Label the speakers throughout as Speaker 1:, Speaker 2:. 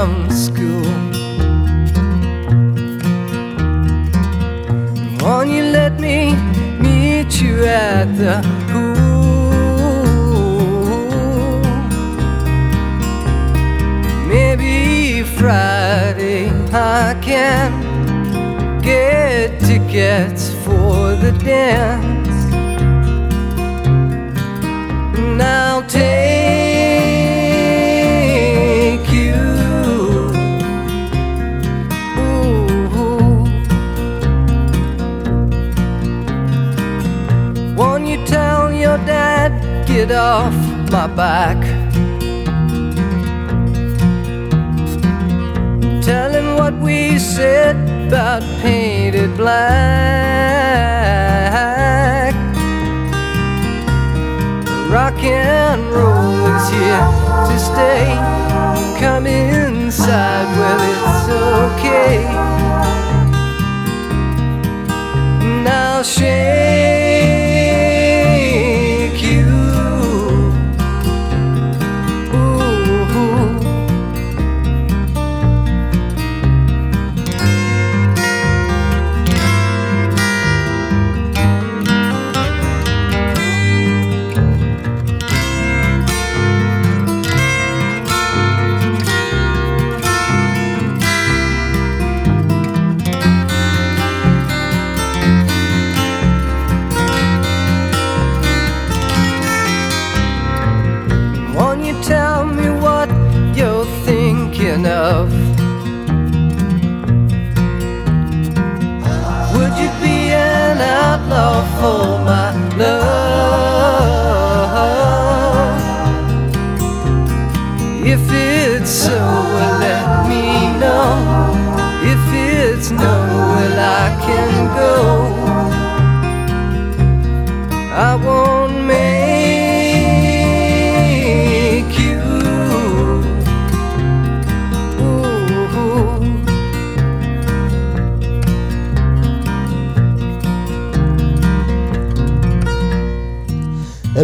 Speaker 1: from school. Won't you let me meet you at the pool? Maybe Friday I can get tickets for the dance. My back? Tell him what we said about painted black. Rock and roll is here to stay. Come inside, well, it's okay. Now shake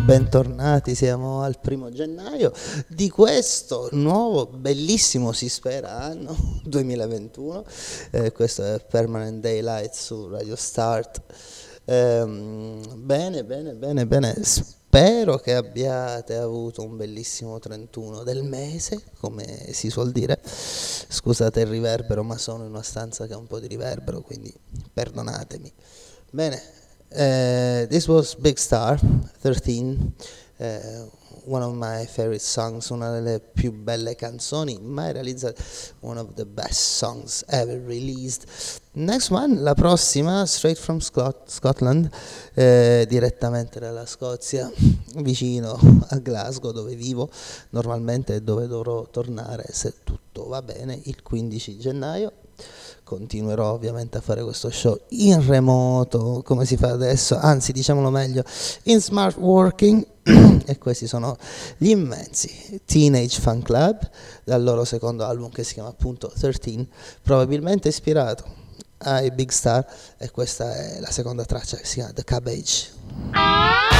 Speaker 2: bentornati, siamo al primo gennaio di questo nuovo, bellissimo, si spera, anno 2021. Eh, questo è Permanent Daylight su Radio Start. Ehm, bene, bene, bene, bene. Spero che abbiate avuto un bellissimo 31 del mese, come si suol dire. Scusate il riverbero, ma sono in una stanza che ha un po' di riverbero, quindi perdonatemi. Bene, uh, this was Big Star 13, uh, one of my favorite songs, una delle più belle canzoni mai realizzate, one of the best songs ever released. Next one, la prossima, straight from Scot- Scotland, eh, direttamente dalla Scozia, vicino a Glasgow dove vivo normalmente e dove dovrò tornare se tutto va bene il 15 gennaio continuerò ovviamente a fare questo show in remoto come si fa adesso, anzi diciamolo meglio, in smart working e questi sono gli immensi Teenage Fan Club dal loro secondo album che si chiama appunto 13, probabilmente ispirato ai Big Star e questa è la seconda traccia che si chiama The Cabbage.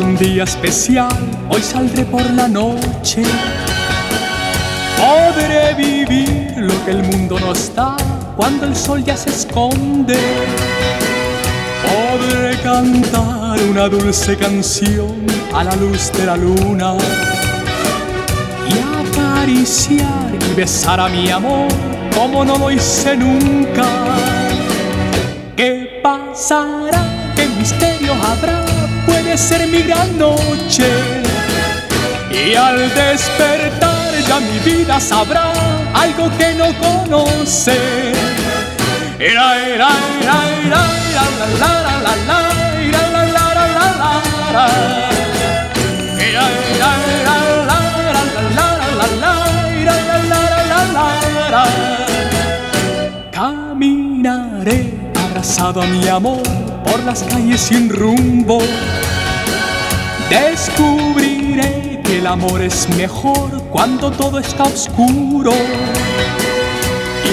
Speaker 3: Un día especial, hoy saldré por la noche. Podré vivir lo que el mundo no está cuando el sol ya se esconde. Podré cantar una dulce canción a la luz de la luna y acariciar y besar a mi amor como no lo hice nunca. ¿Qué pasará? ¿Qué misterio habrá? de ser mi gran noche. Y al despertar ya mi vida sabrá algo que no conoce. alá, la, alá, la, la Caminaré abrazado a mi amor por las calles sin rumbo Descubriré que el amor es mejor cuando todo está oscuro.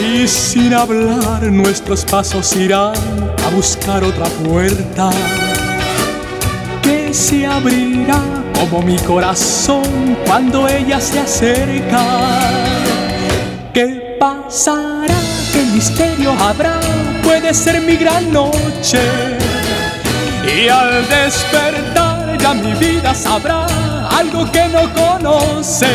Speaker 3: Y sin hablar nuestros pasos irán a buscar otra puerta que se abrirá como mi corazón cuando ella se acerca. ¿Qué pasará? ¿Qué misterio habrá? Puede ser mi gran noche. Y al despertar mi vida sabrá algo que no conoce.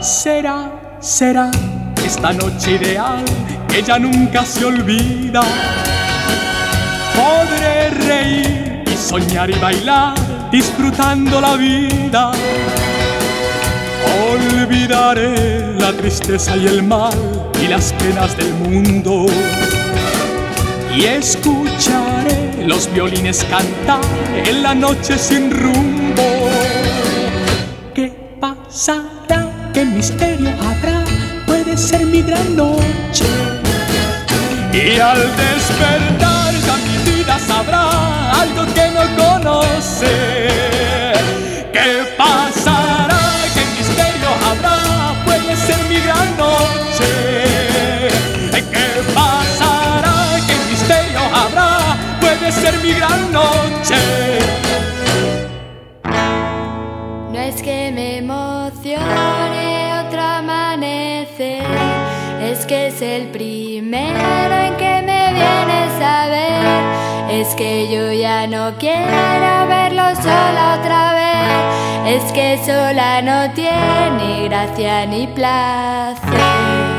Speaker 3: Será, será esta noche ideal que ya nunca se olvida. Podré reír y soñar y bailar disfrutando la vida. Olvidaré la tristeza y el mal y las penas del mundo. Y escucharé los violines cantar en la noche sin rumbo. ¿Qué pasará? ¿Qué misterio habrá? Puede ser mi gran noche. Y al despertar sabrá algo que no conoce. ¿Qué pasará? ¿Qué misterio habrá? Puede ser mi gran noche. ¿Qué pasará? ¿Qué misterio habrá? Puede ser mi gran noche.
Speaker 4: No es que me emocione otro amanecer, es que es el primero en que me vienes a ver. Es que yo ya no quiero verlo sola otra vez, es que sola no tiene gracia ni placer.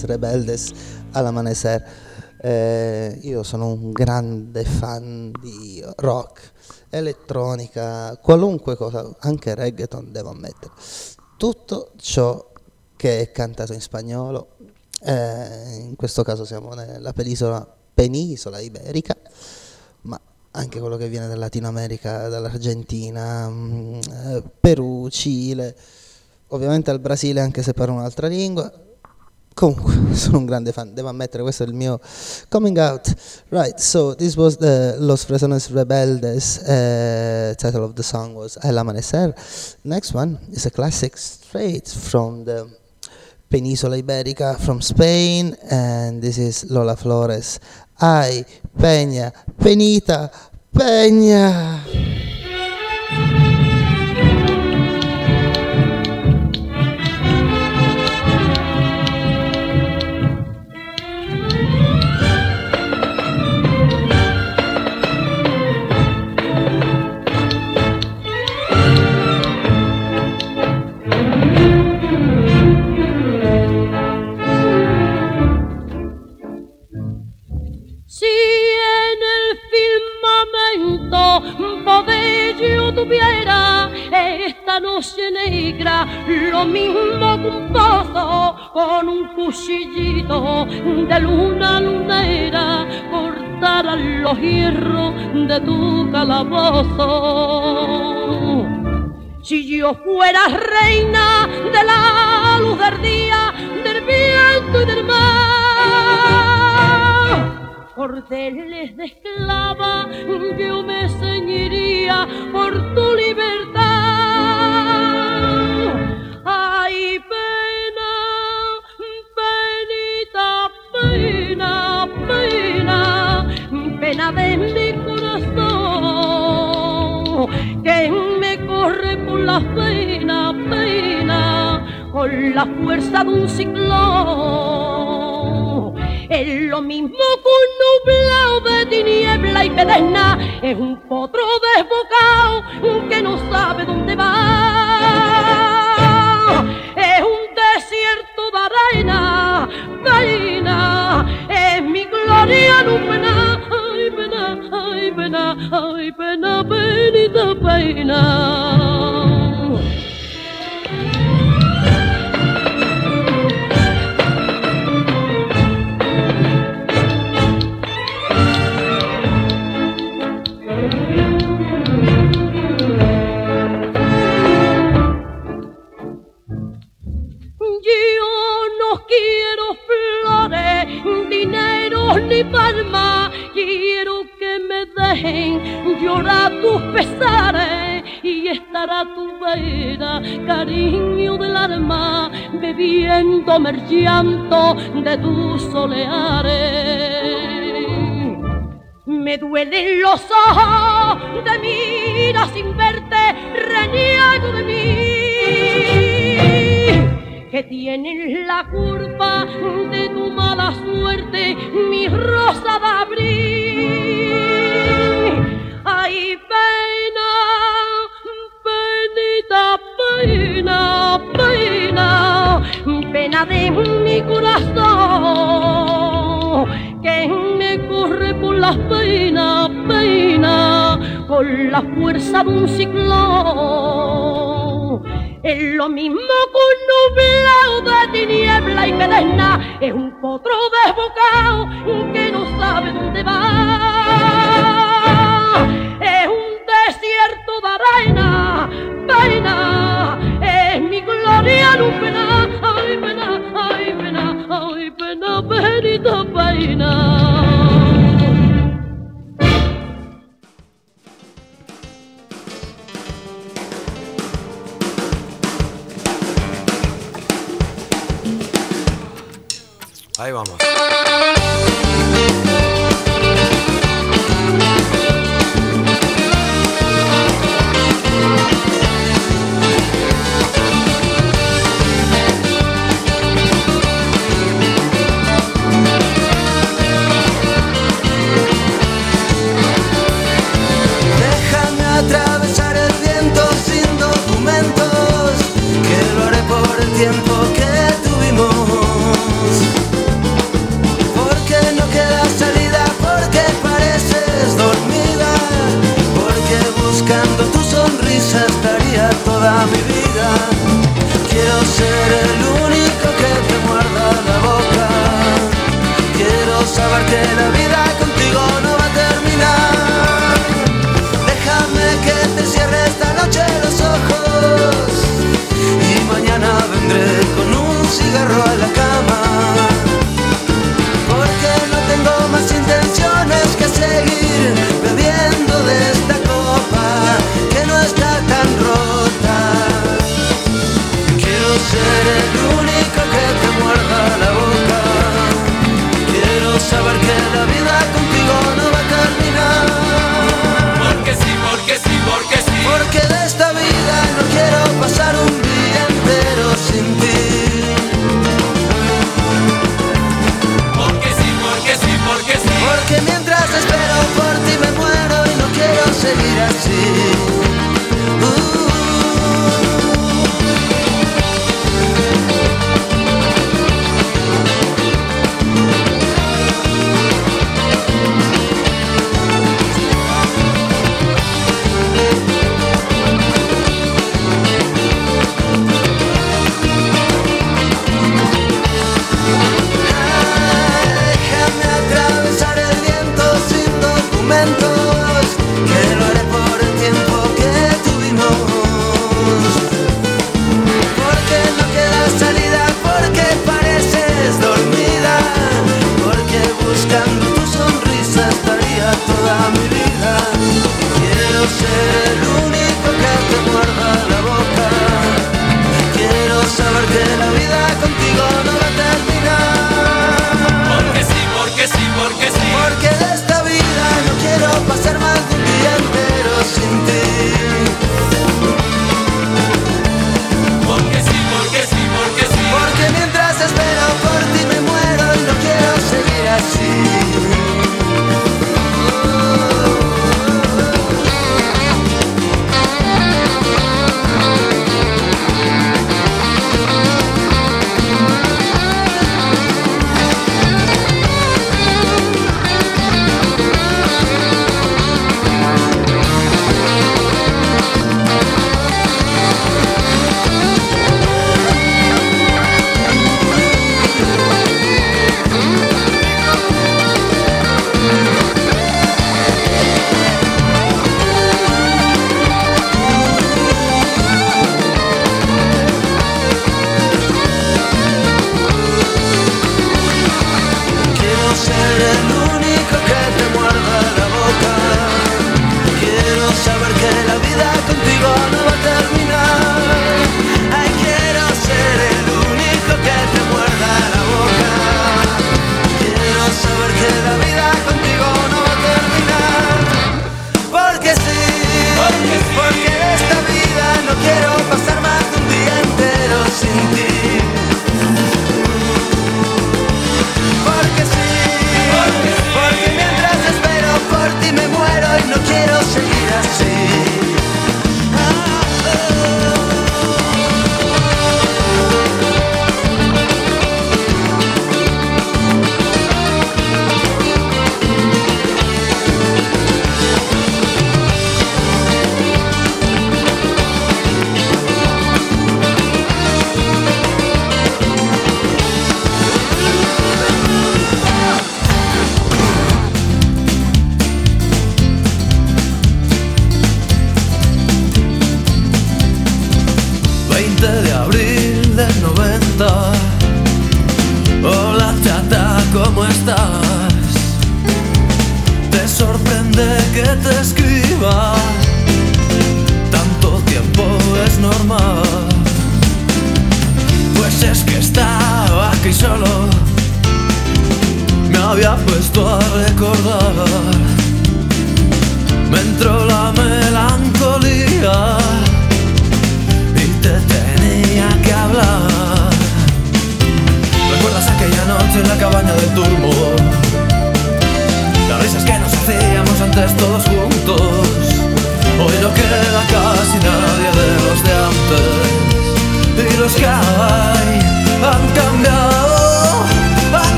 Speaker 2: Fresones Rebeldes all'amanecer. Eh, io sono un grande fan di rock, elettronica, qualunque cosa, anche reggaeton devo ammettere. Tutto ciò che è cantato in spagnolo, eh, in questo caso siamo nella penisola, penisola iberica, ma anche quello che viene dal Latino America, dall'Argentina, mm, eh, Perù, Cile, ovviamente al Brasile anche se parlo un'altra lingua. Comunque, sono un grande fan, devo ammettere, questo è il mio coming out. Right, so this was the Los Fresones Rebeldes, uh, title of the song was El Amanecer. Next one is a classic straight from the Peninsula Iberica, from Spain, and this is Lola Flores. Ay, Peña, Penita, Peña.
Speaker 5: Firmamento poder yo tuviera esta noche negra, lo mismo que un pozo con un cuchillito de luna lunera, cortara los hierros de tu calabozo. Si yo fuera reina de la luz del día, del viento y del mar, cordeles de esclava, yo me ceñiría por tu libertad. Ay, pena, penita, pena, pena, pena de mi corazón, que me corre por la pena, pena, con la fuerza de un ciclón. Es lo mismo que un nublado de tiniebla y pedesna, es un potro desbocado que no sabe dónde va. Es un desierto de arena, pena, es mi gloria no pena, ay pena, ay pena, ay pena, penita pena. Ni palma, quiero que me dejen llorar tus pesares y estar a tu vera, cariño del alma, bebiéndome el de tus soleares. Me duelen los ojos de mira sin verte, reniego de mí que tienen la culpa de tu mala suerte, mi rosa de abril. Ay, pena, penita, pena, pena, pena de mi corazón, que me corre por las penas, pena, con la fuerza de un ciclón. Es lo mismo que un nublado de tiniebla y pedesna, es un potro desbocado que no sabe dónde va. Es un desierto de arena, pena, es mi gloria no pena, ay pena, ay pena, ay pena, penita pena.
Speaker 6: 台
Speaker 7: 湾も。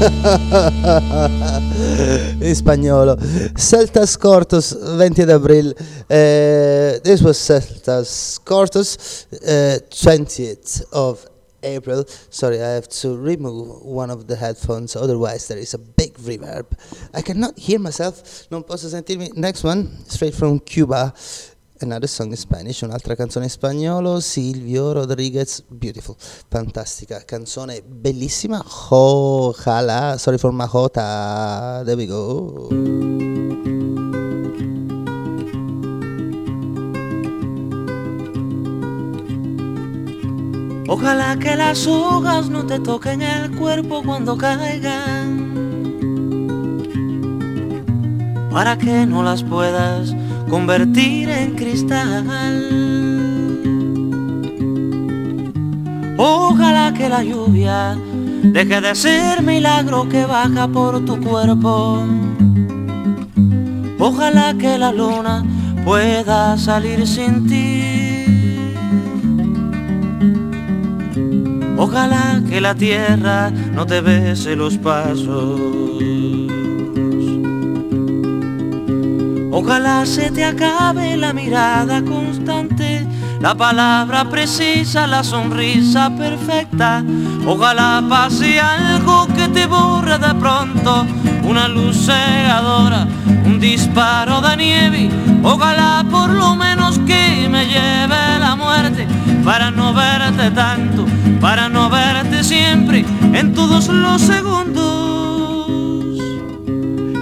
Speaker 7: in spagnolo. Celtas Cortos, 20 di aprile. Uh, this was Celtas Cortos, uh, 20th of April. Sorry, I have to remove one of the headphones, otherwise there is a big reverb. I cannot hear myself, non posso sentirmi. Next one, straight from Cuba. Another song in Spanish, un'altra canzone in spagnolo, Silvio Rodriguez, beautiful, fantastica, canzone bellissima, ojalá, sorry for my jota, there we go.
Speaker 8: Ojalá que las hojas no te toquen el cuerpo cuando caigan. Para que no las puedas convertir en cristal. Ojalá que la lluvia deje de ser milagro que baja por tu cuerpo. Ojalá que la luna pueda salir sin ti. Ojalá que la tierra no te bese los pasos. Ojalá se te acabe la mirada constante, la palabra precisa, la sonrisa perfecta. Ojalá pase algo que te borre de pronto, una luz cegadora, un disparo de nieve. Ojalá por lo menos que me lleve la muerte para no verte tanto, para no verte siempre en todos los segundos,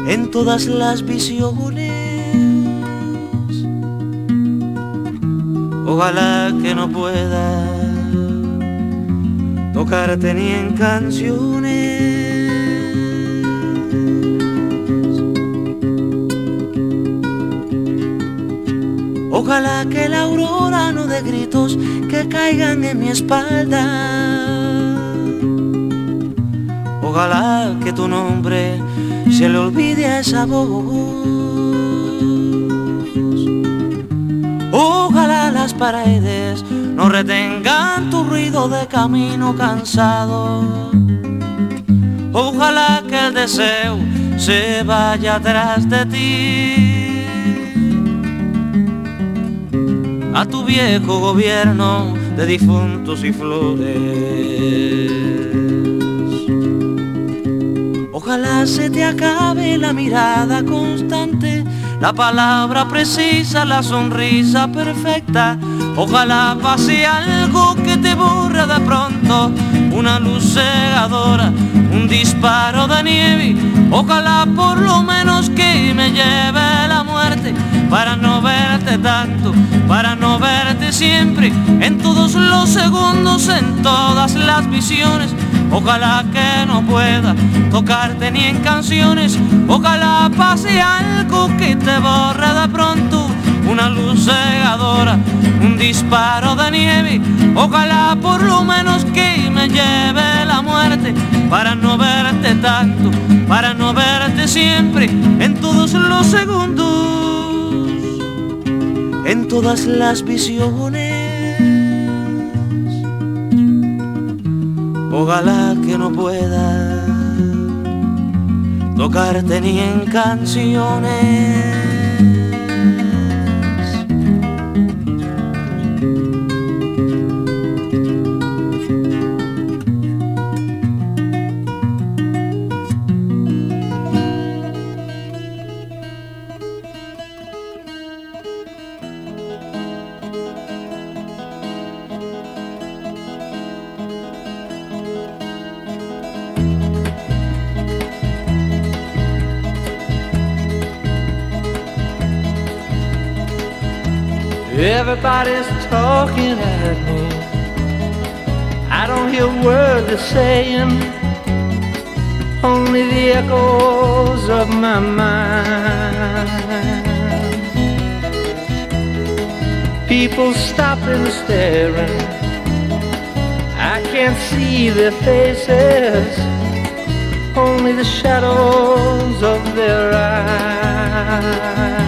Speaker 8: en todas las visiones. Ojalá que no pueda tocarte ni en canciones. Ojalá que la aurora no dé gritos que caigan en mi espalda. Ojalá que tu nombre se le olvide a esa voz. paredes no retengan tu ruido de camino cansado. Ojalá que el deseo se vaya atrás de ti. A tu viejo gobierno de difuntos y flores. Ojalá se te acabe la mirada constante la palabra precisa, la sonrisa perfecta. Ojalá pase algo que te borra de pronto, una luz cegadora, un disparo de nieve. Ojalá por lo menos que me lleve la muerte para no verte tanto, para no verte siempre, en todos los segundos, en todas las visiones. Ojalá que no pueda tocarte ni en canciones, ojalá pase algo que te borre de pronto, una luz cegadora, un disparo de nieve, ojalá por lo menos que me lleve la muerte, para no verte tanto, para no verte siempre, en todos los segundos en todas las visiones. Ojalá que no pueda tocarte ni en canciones.
Speaker 9: Everybody's talking at me. I don't hear a word they're saying, only the echoes of my mind. People stopping and staring. I can't see their faces, only the shadows of their eyes.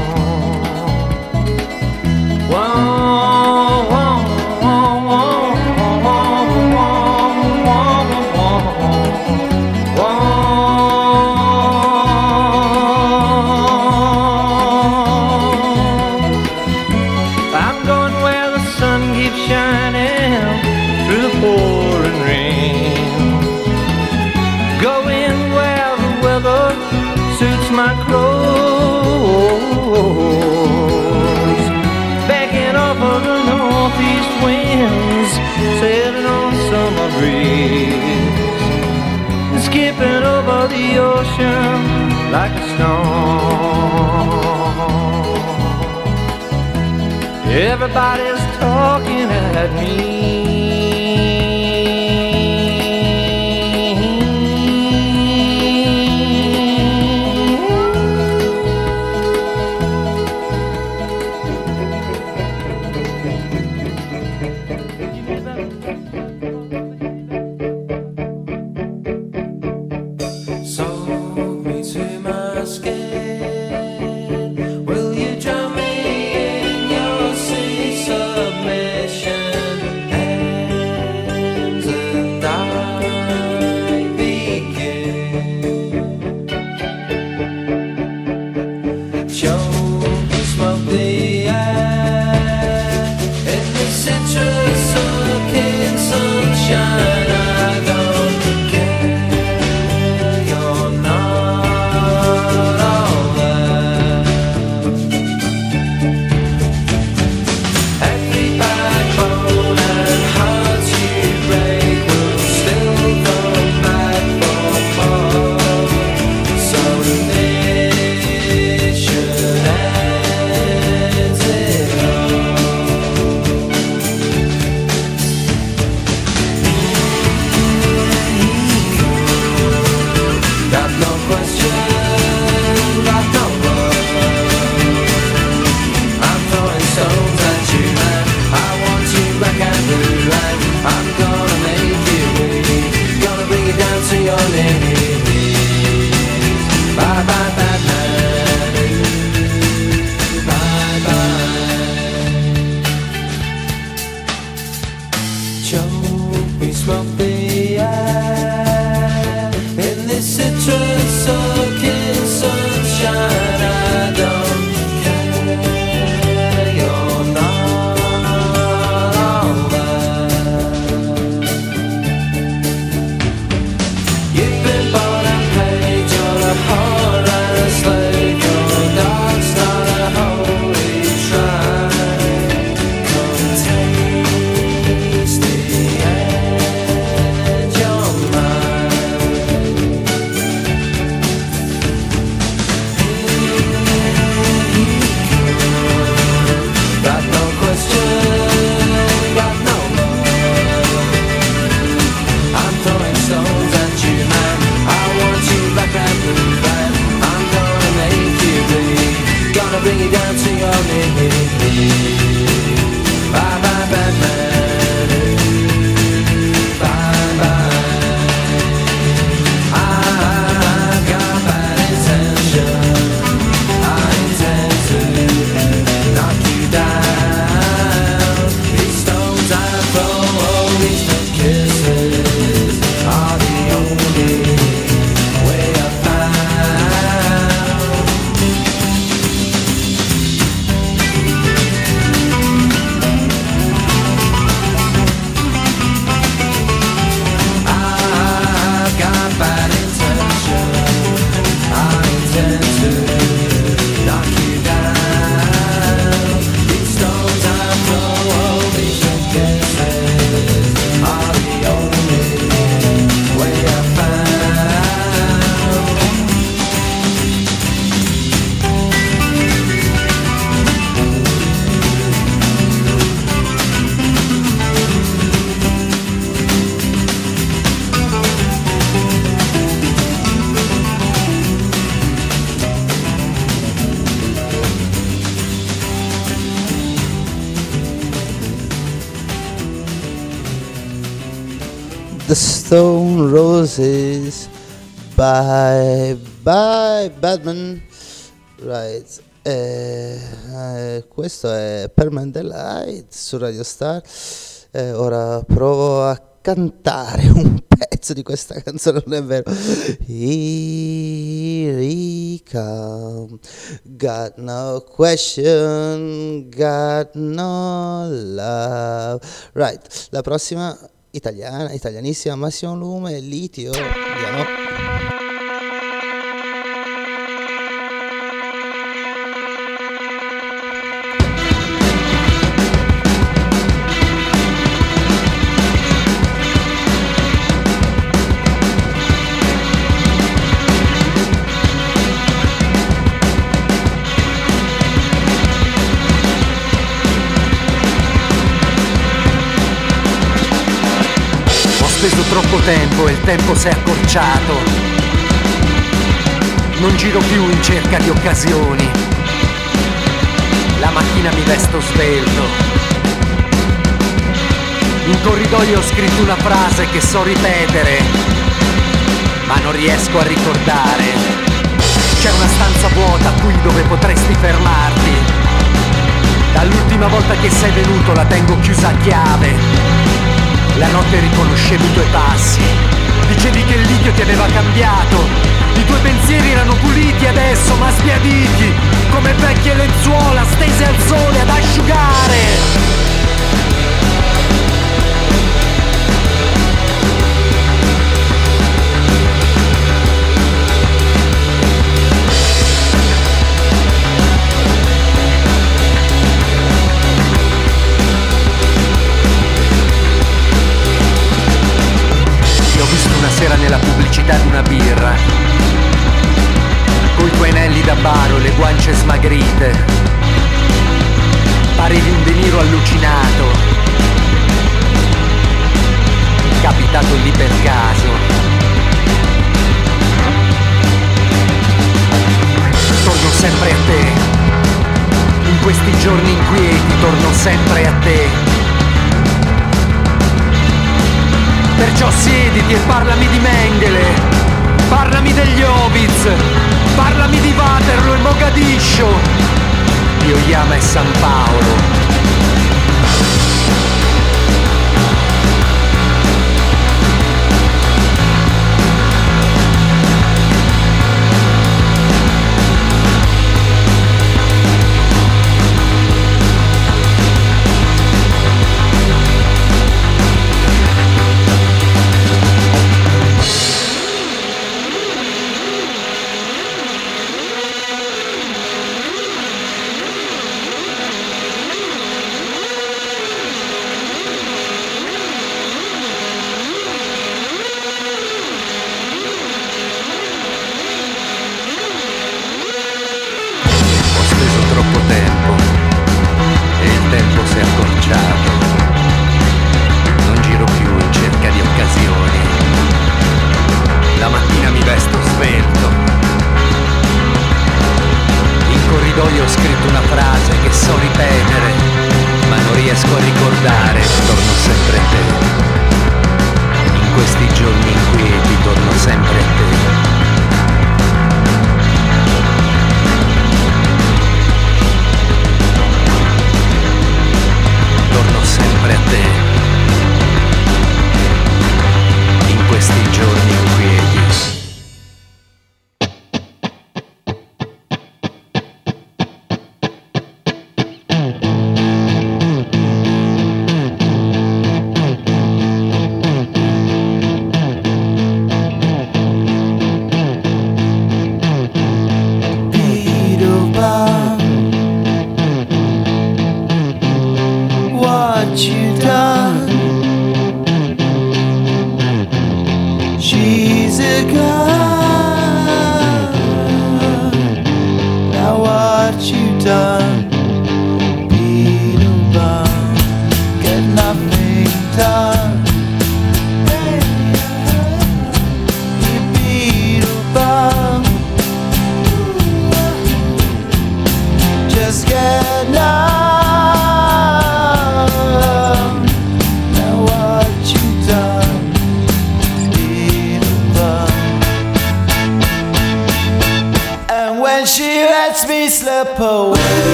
Speaker 9: 哦 like a stone. Everybody's talking at me.
Speaker 2: Stone Roses. Bye bye Batman. Right. Eh, eh, questo è Permanent Delight su Radio Star. Eh, ora provo a cantare un pezzo di questa canzone, non è vero? Here he come. Got no question, got no love. Right, la prossima italiana, italianissima, Massimo Lume, Litio.
Speaker 10: Speso troppo tempo e il tempo si è accorciato. Non giro più in cerca di occasioni. La mattina mi vesto svelto. In corridoio ho scritto una frase che so ripetere, ma non riesco a ricordare. C'è una stanza vuota qui dove potresti fermarti. Dall'ultima volta che sei venuto la tengo chiusa a chiave. La notte riconoscevi i tuoi passi. Dicevi che il litio ti aveva cambiato. I tuoi pensieri erano puliti adesso, ma sbiaditi. Come vecchie lenzuola stese al sole ad asciugare. Sera nella pubblicità di una birra. Coi tuoi anelli da baro le guance smagrite. Parevi un deniro allucinato. Capitato lì per caso. Torno sempre a te. In questi giorni inquieti torno sempre a te. Perciò siediti e parlami di Mengele, parlami degli Hobbits, parlami di Waterloo e Mogadiscio, di Oyama e San Paolo.
Speaker 11: questi giorni inquieti torno sempre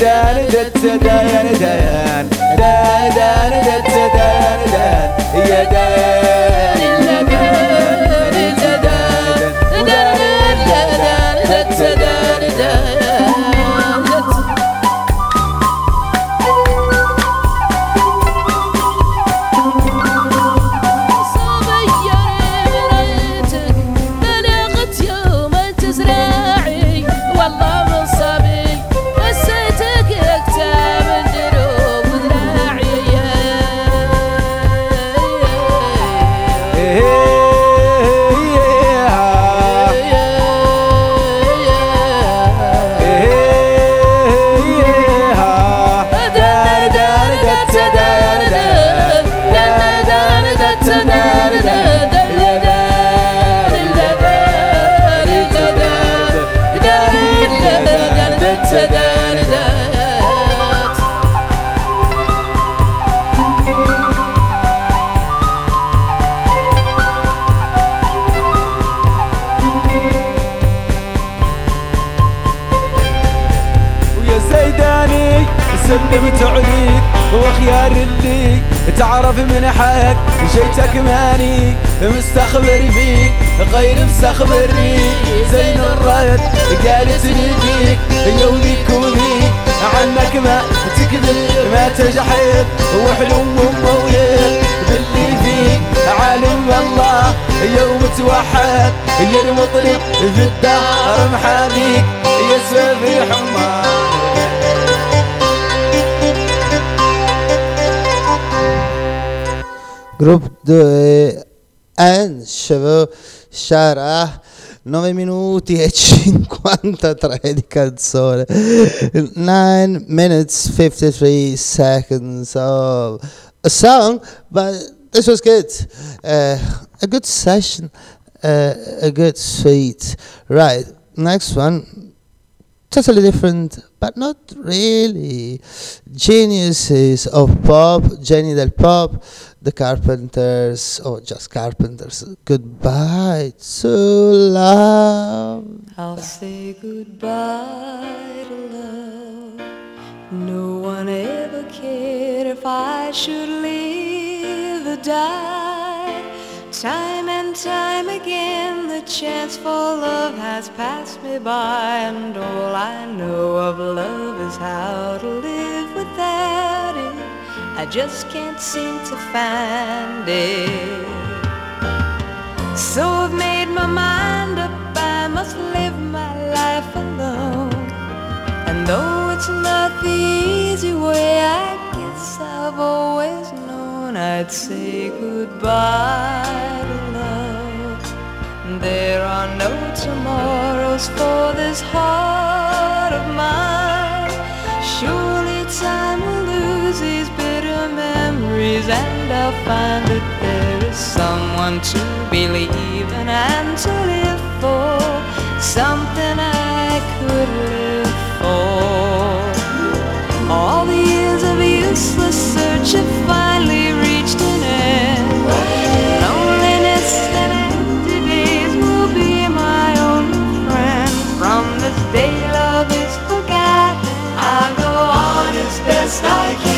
Speaker 12: دان دت دان دان دان دان دت دان دان يا دان إلا دان دت دان دان دان دت دان دان جيتك ماني مستخبر فيك غير مستخبر زين الرد قالت لي بيك يوميك وذيك عنك ما تكذب ما تجحد. وحلو ومولد باللي فيك. عالم الله يوم توحد. يا في الدار محاميك. يا سبب حمار
Speaker 2: Gruppo 2 and Cheveux Shara 9 minuti e 53 di canzone. 9 minutes 53 seconds of a song but this was good. Uh, a good session uh, a good sweet right next one. Totally different, but not really. Geniuses of pop, Jenny del Pop, the Carpenters, or just Carpenters. Goodbye to love.
Speaker 13: I'll say goodbye to love. No one ever cared if I should live or die. Time and time again the chance for love has passed me by and all I know of love is how to. I just can't seem to find it. So I've made my mind up, I must live my life alone. And though it's not the easy way, I guess I've always known I'd say goodbye to love. There are no tomorrows for this heart of mine. Surely time will lose these bitter and I'll find that there is someone to believe in and to live for. Something I could live for. All the years of useless search have finally reached an end. Loneliness and empty days will be my only friend. From this day love is forgotten, I'll go on as best I can.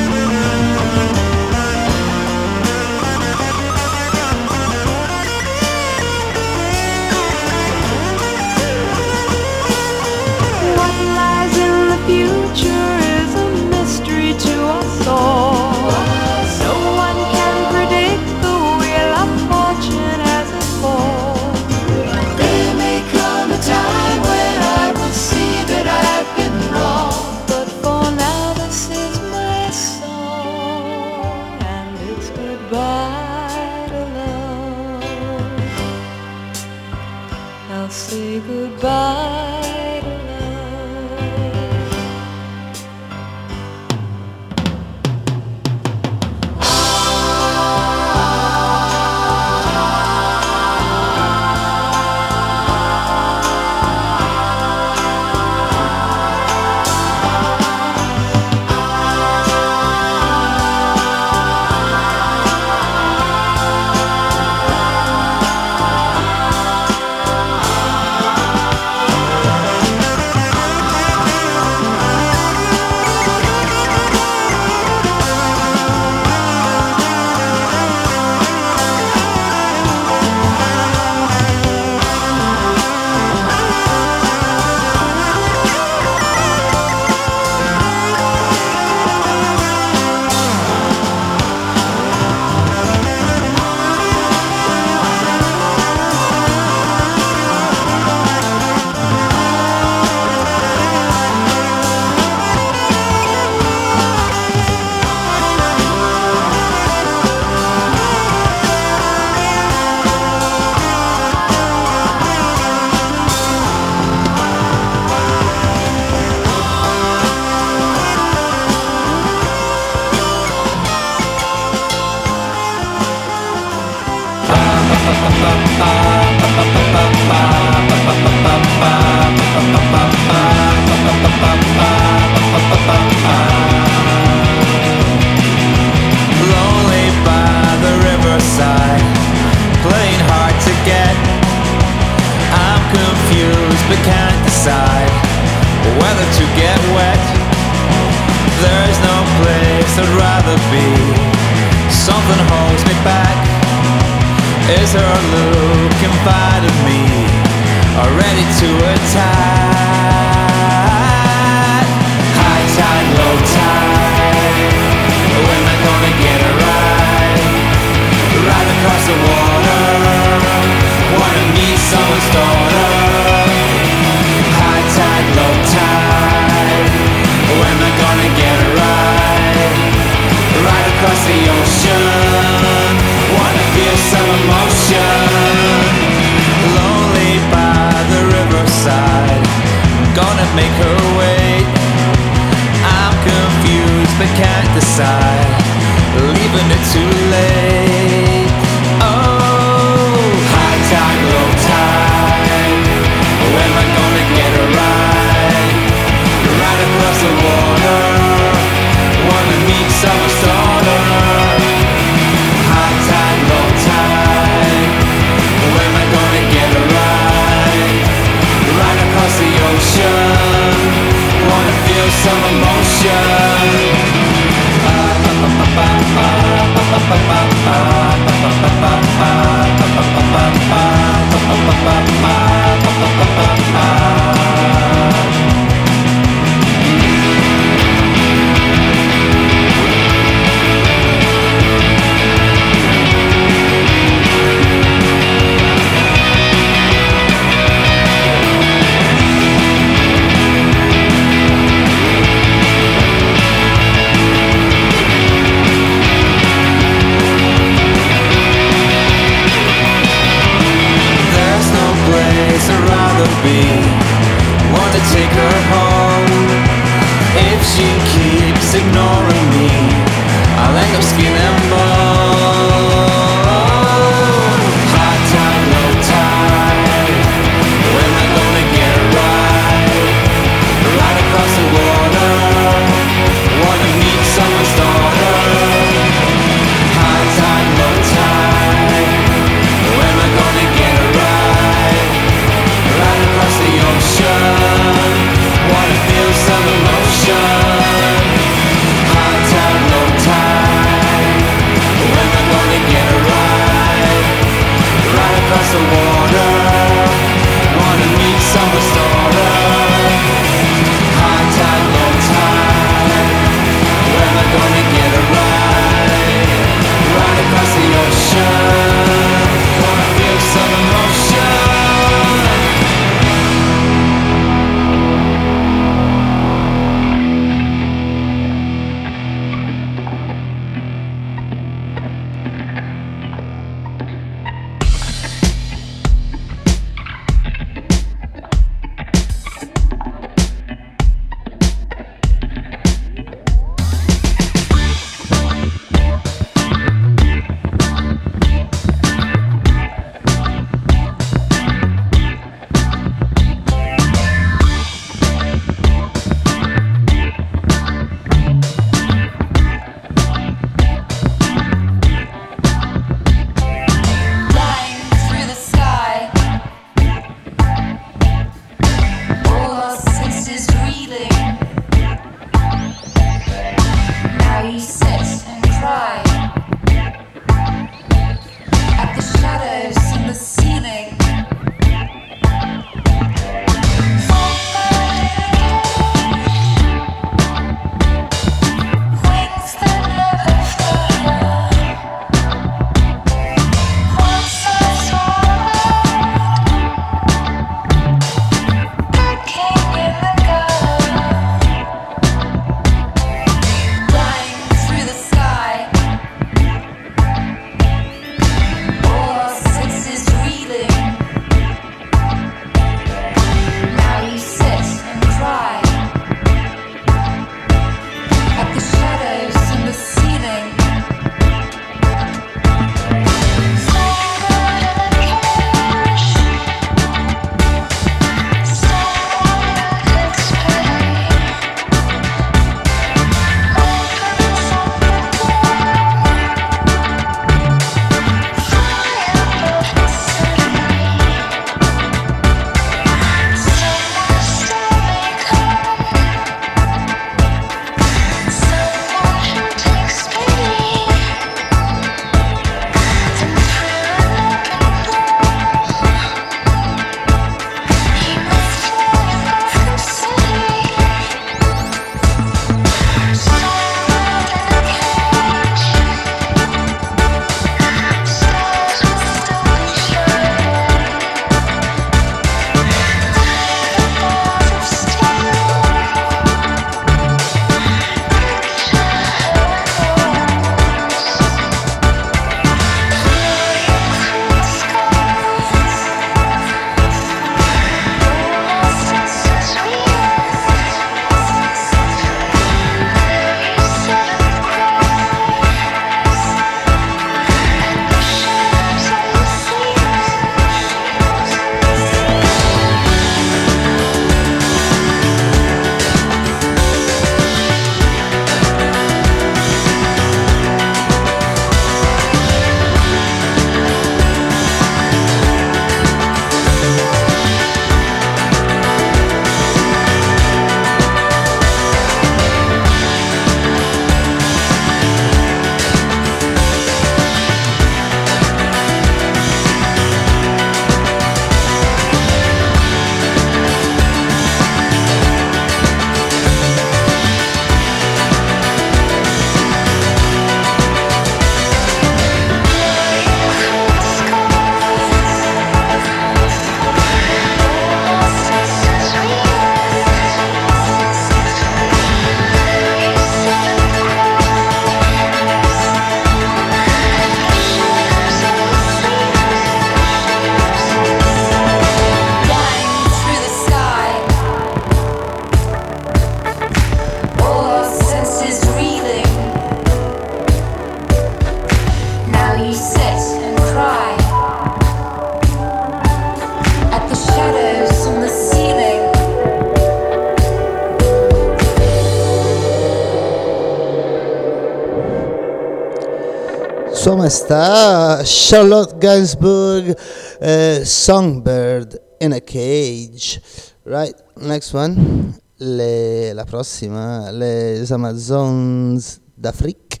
Speaker 2: Sua Maestà Charlotte Gainsbourg, uh, Songbird in a Cage. Right, next one. Le- la prossima, les Amazons d'Afrique.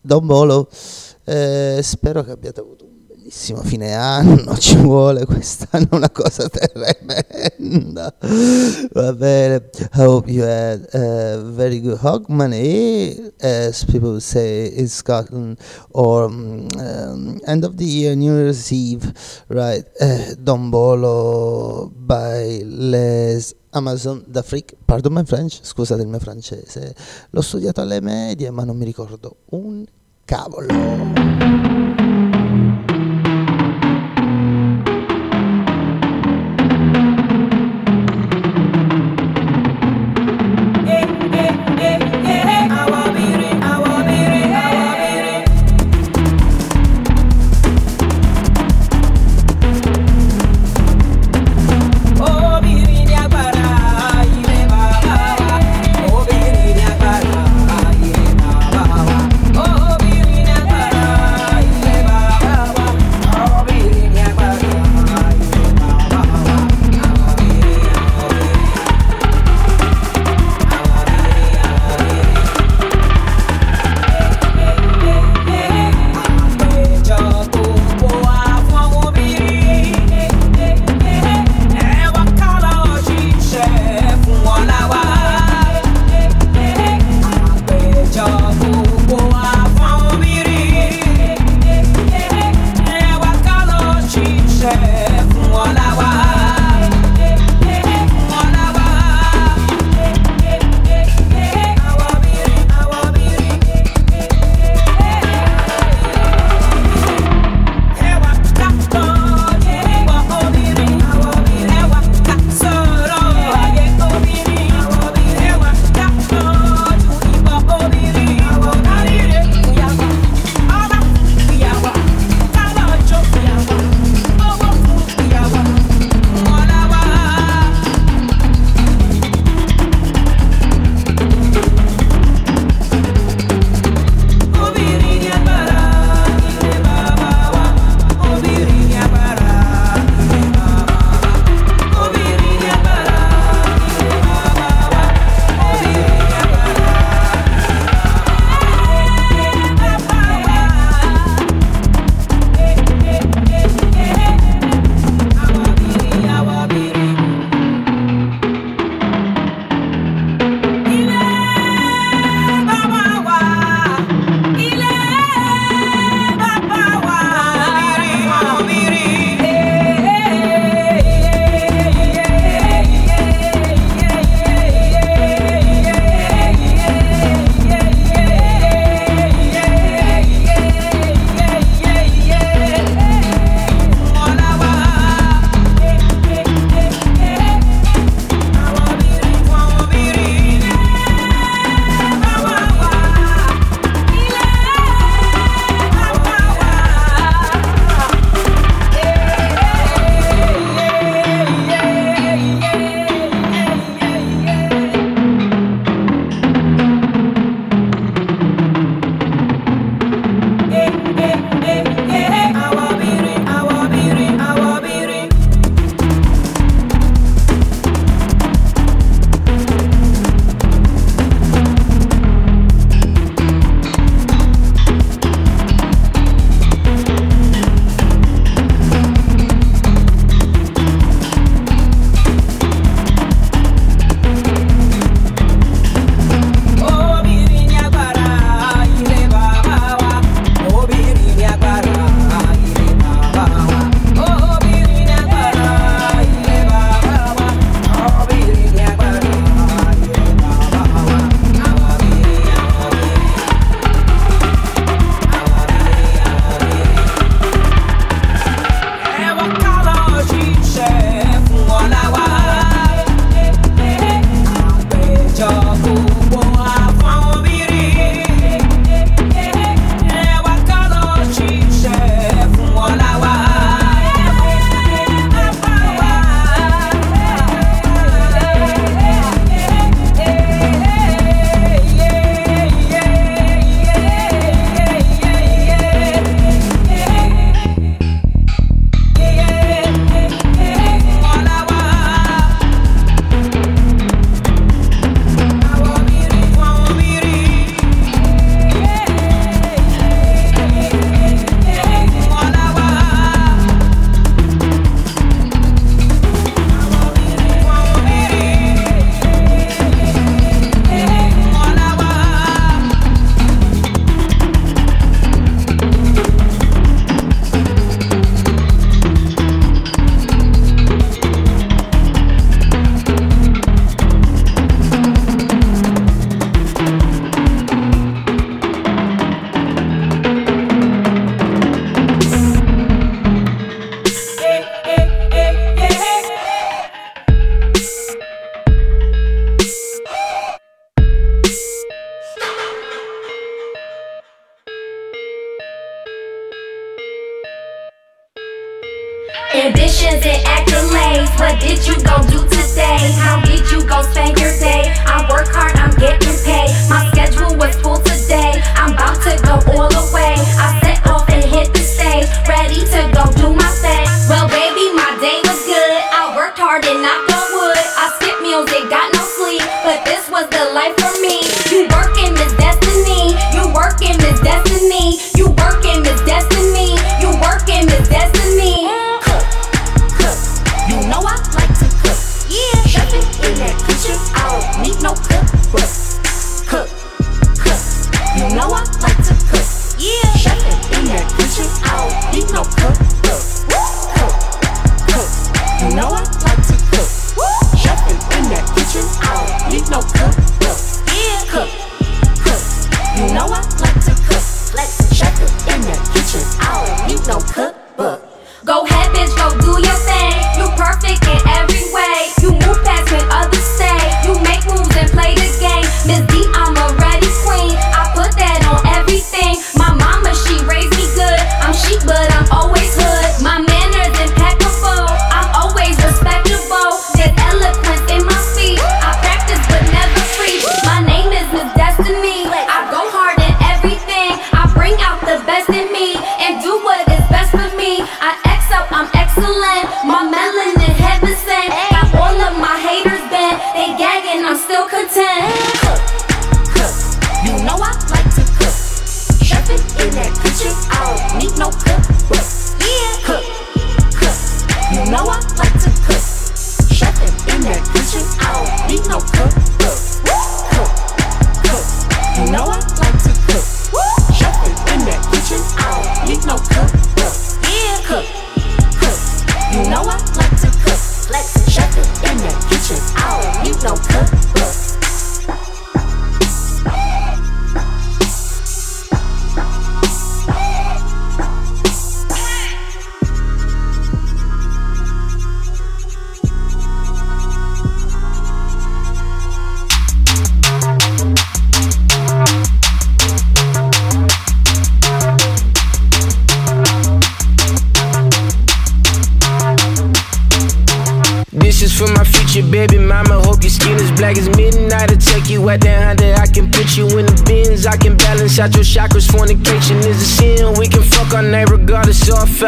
Speaker 2: Don Bolo. Eh, spero che abbiate avuto un bellissimo fine anno. Ci vuole quest'anno una cosa tremenda. Va bene. I hope you had a very good Hogmanay, as people say in Scotland, or um, um, end of the year, New Year's Eve, right? Uh, Don Bolo by Les Amazon d'Afrique. Pardon my French, scusate il mio francese. L'ho studiato alle medie, ma non mi ricordo un cavolo.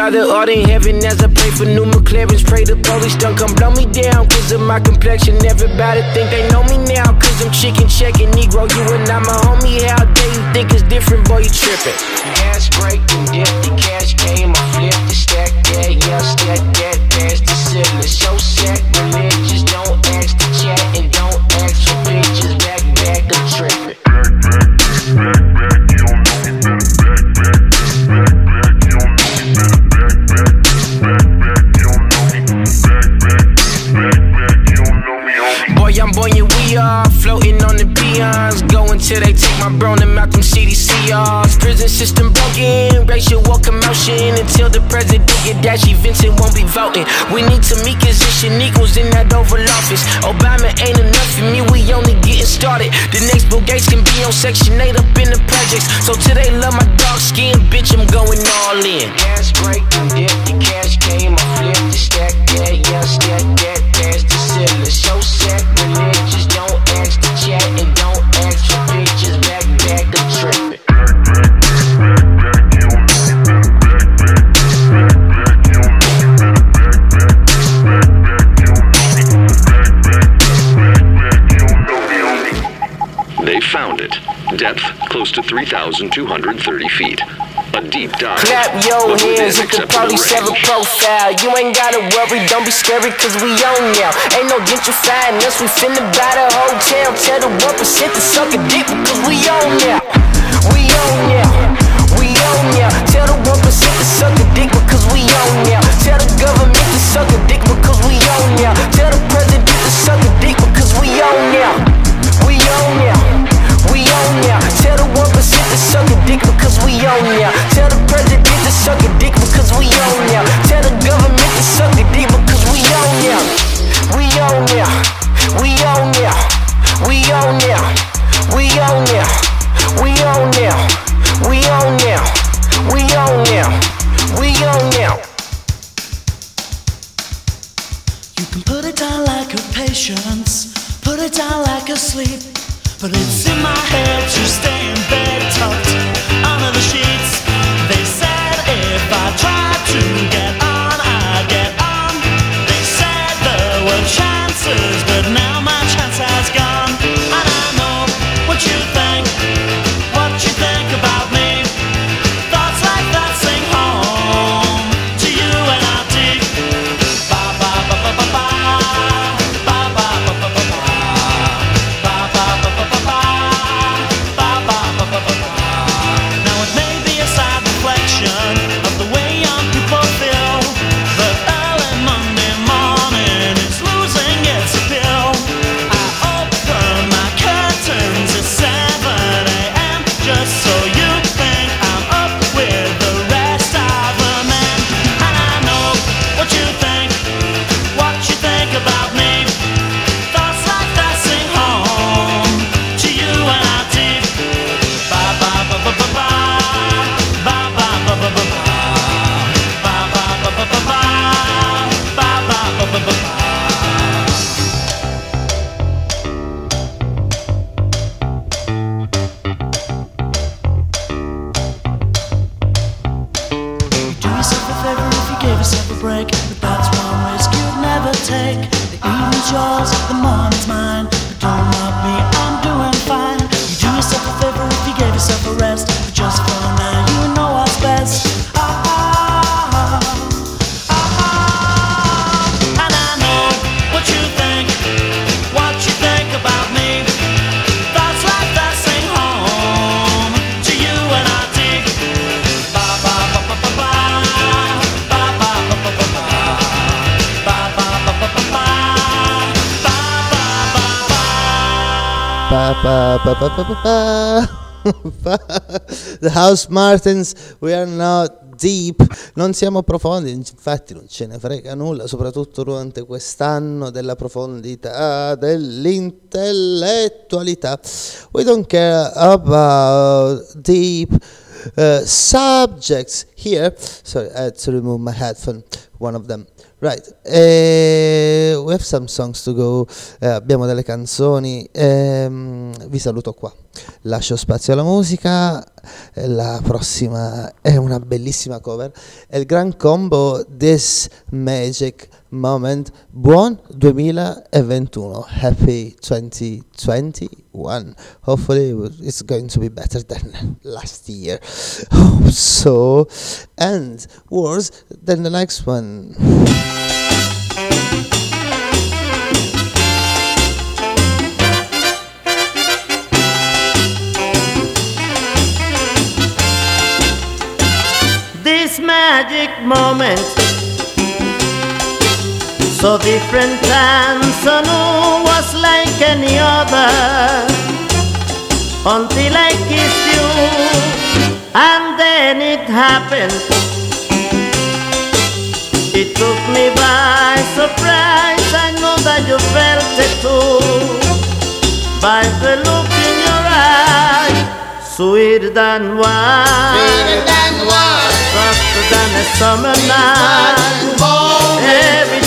Speaker 14: Father art in heaven as I pray for new McLarens. Pray the police don't come blow me down. Cause of my complexion. Everybody think they know me now. Cause I'm chicken checking Negro. You and I, my homie. How dare you think it's different? Boy, you tripping. Gas break dip. The cash came. I flipped the stack that. Yeah, stack war commotion. Until the president get dashy, Vincent won't be voting. We need to meet position equals in that Oval Office. Obama ain't enough for me, we only getting started. The next Bill Gates can be on Section 8 up in the projects. So today, love my dark skin, bitch, I'm going all in. Gas break dip, the cash came, I flipped the stack that, yeah, stack that,
Speaker 15: 3,230 feet. A deep dive.
Speaker 14: Clap your hands if the
Speaker 15: acceptable
Speaker 14: police have a profile. You ain't gotta worry, don't be scary, cause we on now. Ain't no gentrifying us, we finna buy the hotel. Tell the 1% to suck a dick because we on now. We on now. We on now. Tell the 1% to suck a dick because we on now. Tell the government to suck a dick on now. Tell the president to suck a dick because we own now. Tell the government to suck a dick because we own now. We own now. We own now. We own now. We own now. We own now. We own now. We own now. We
Speaker 16: on now. You can put it down like a patience, put it down like a sleep, but it's in my head.
Speaker 2: Pa, pa, pa. The House Martins, we are not deep, non siamo profondi, infatti non ce ne frega nulla, soprattutto durante quest'anno della profondità, dell'intellettualità. We don't care about deep uh, subjects here. Sorry, I had to remove my headphone, one of them. Right, eh, we have some songs to go, eh, abbiamo delle canzoni, ehm, vi saluto qua, lascio spazio alla musica, eh, la prossima è una bellissima cover, è il Gran Combo This Magic Moment, buon 2021, happy 2021, hopefully it's going to be better than last year, hope so, and worse than the next one.
Speaker 17: this magic moment so different and so new was like any other. Until I kissed you and then it happened. It took me by surprise I know that you felt it too. By the look in your eye sweeter than wine.
Speaker 1: Sweeter than wine.
Speaker 17: softer than a summer night. everything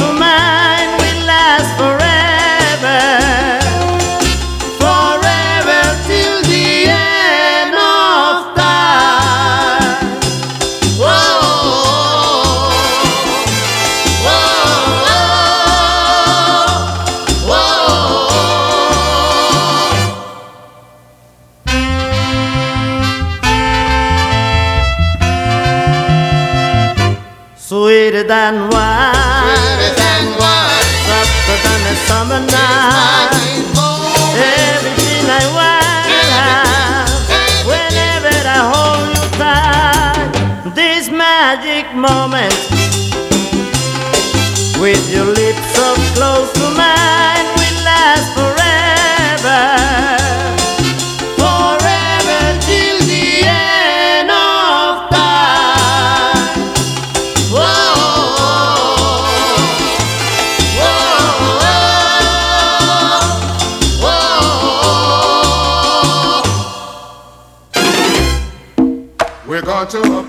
Speaker 17: than wine, sweeter than wine, softer than a summer night. Everything I want, whenever I hold you tight. This magic moment, with your
Speaker 18: Toronto.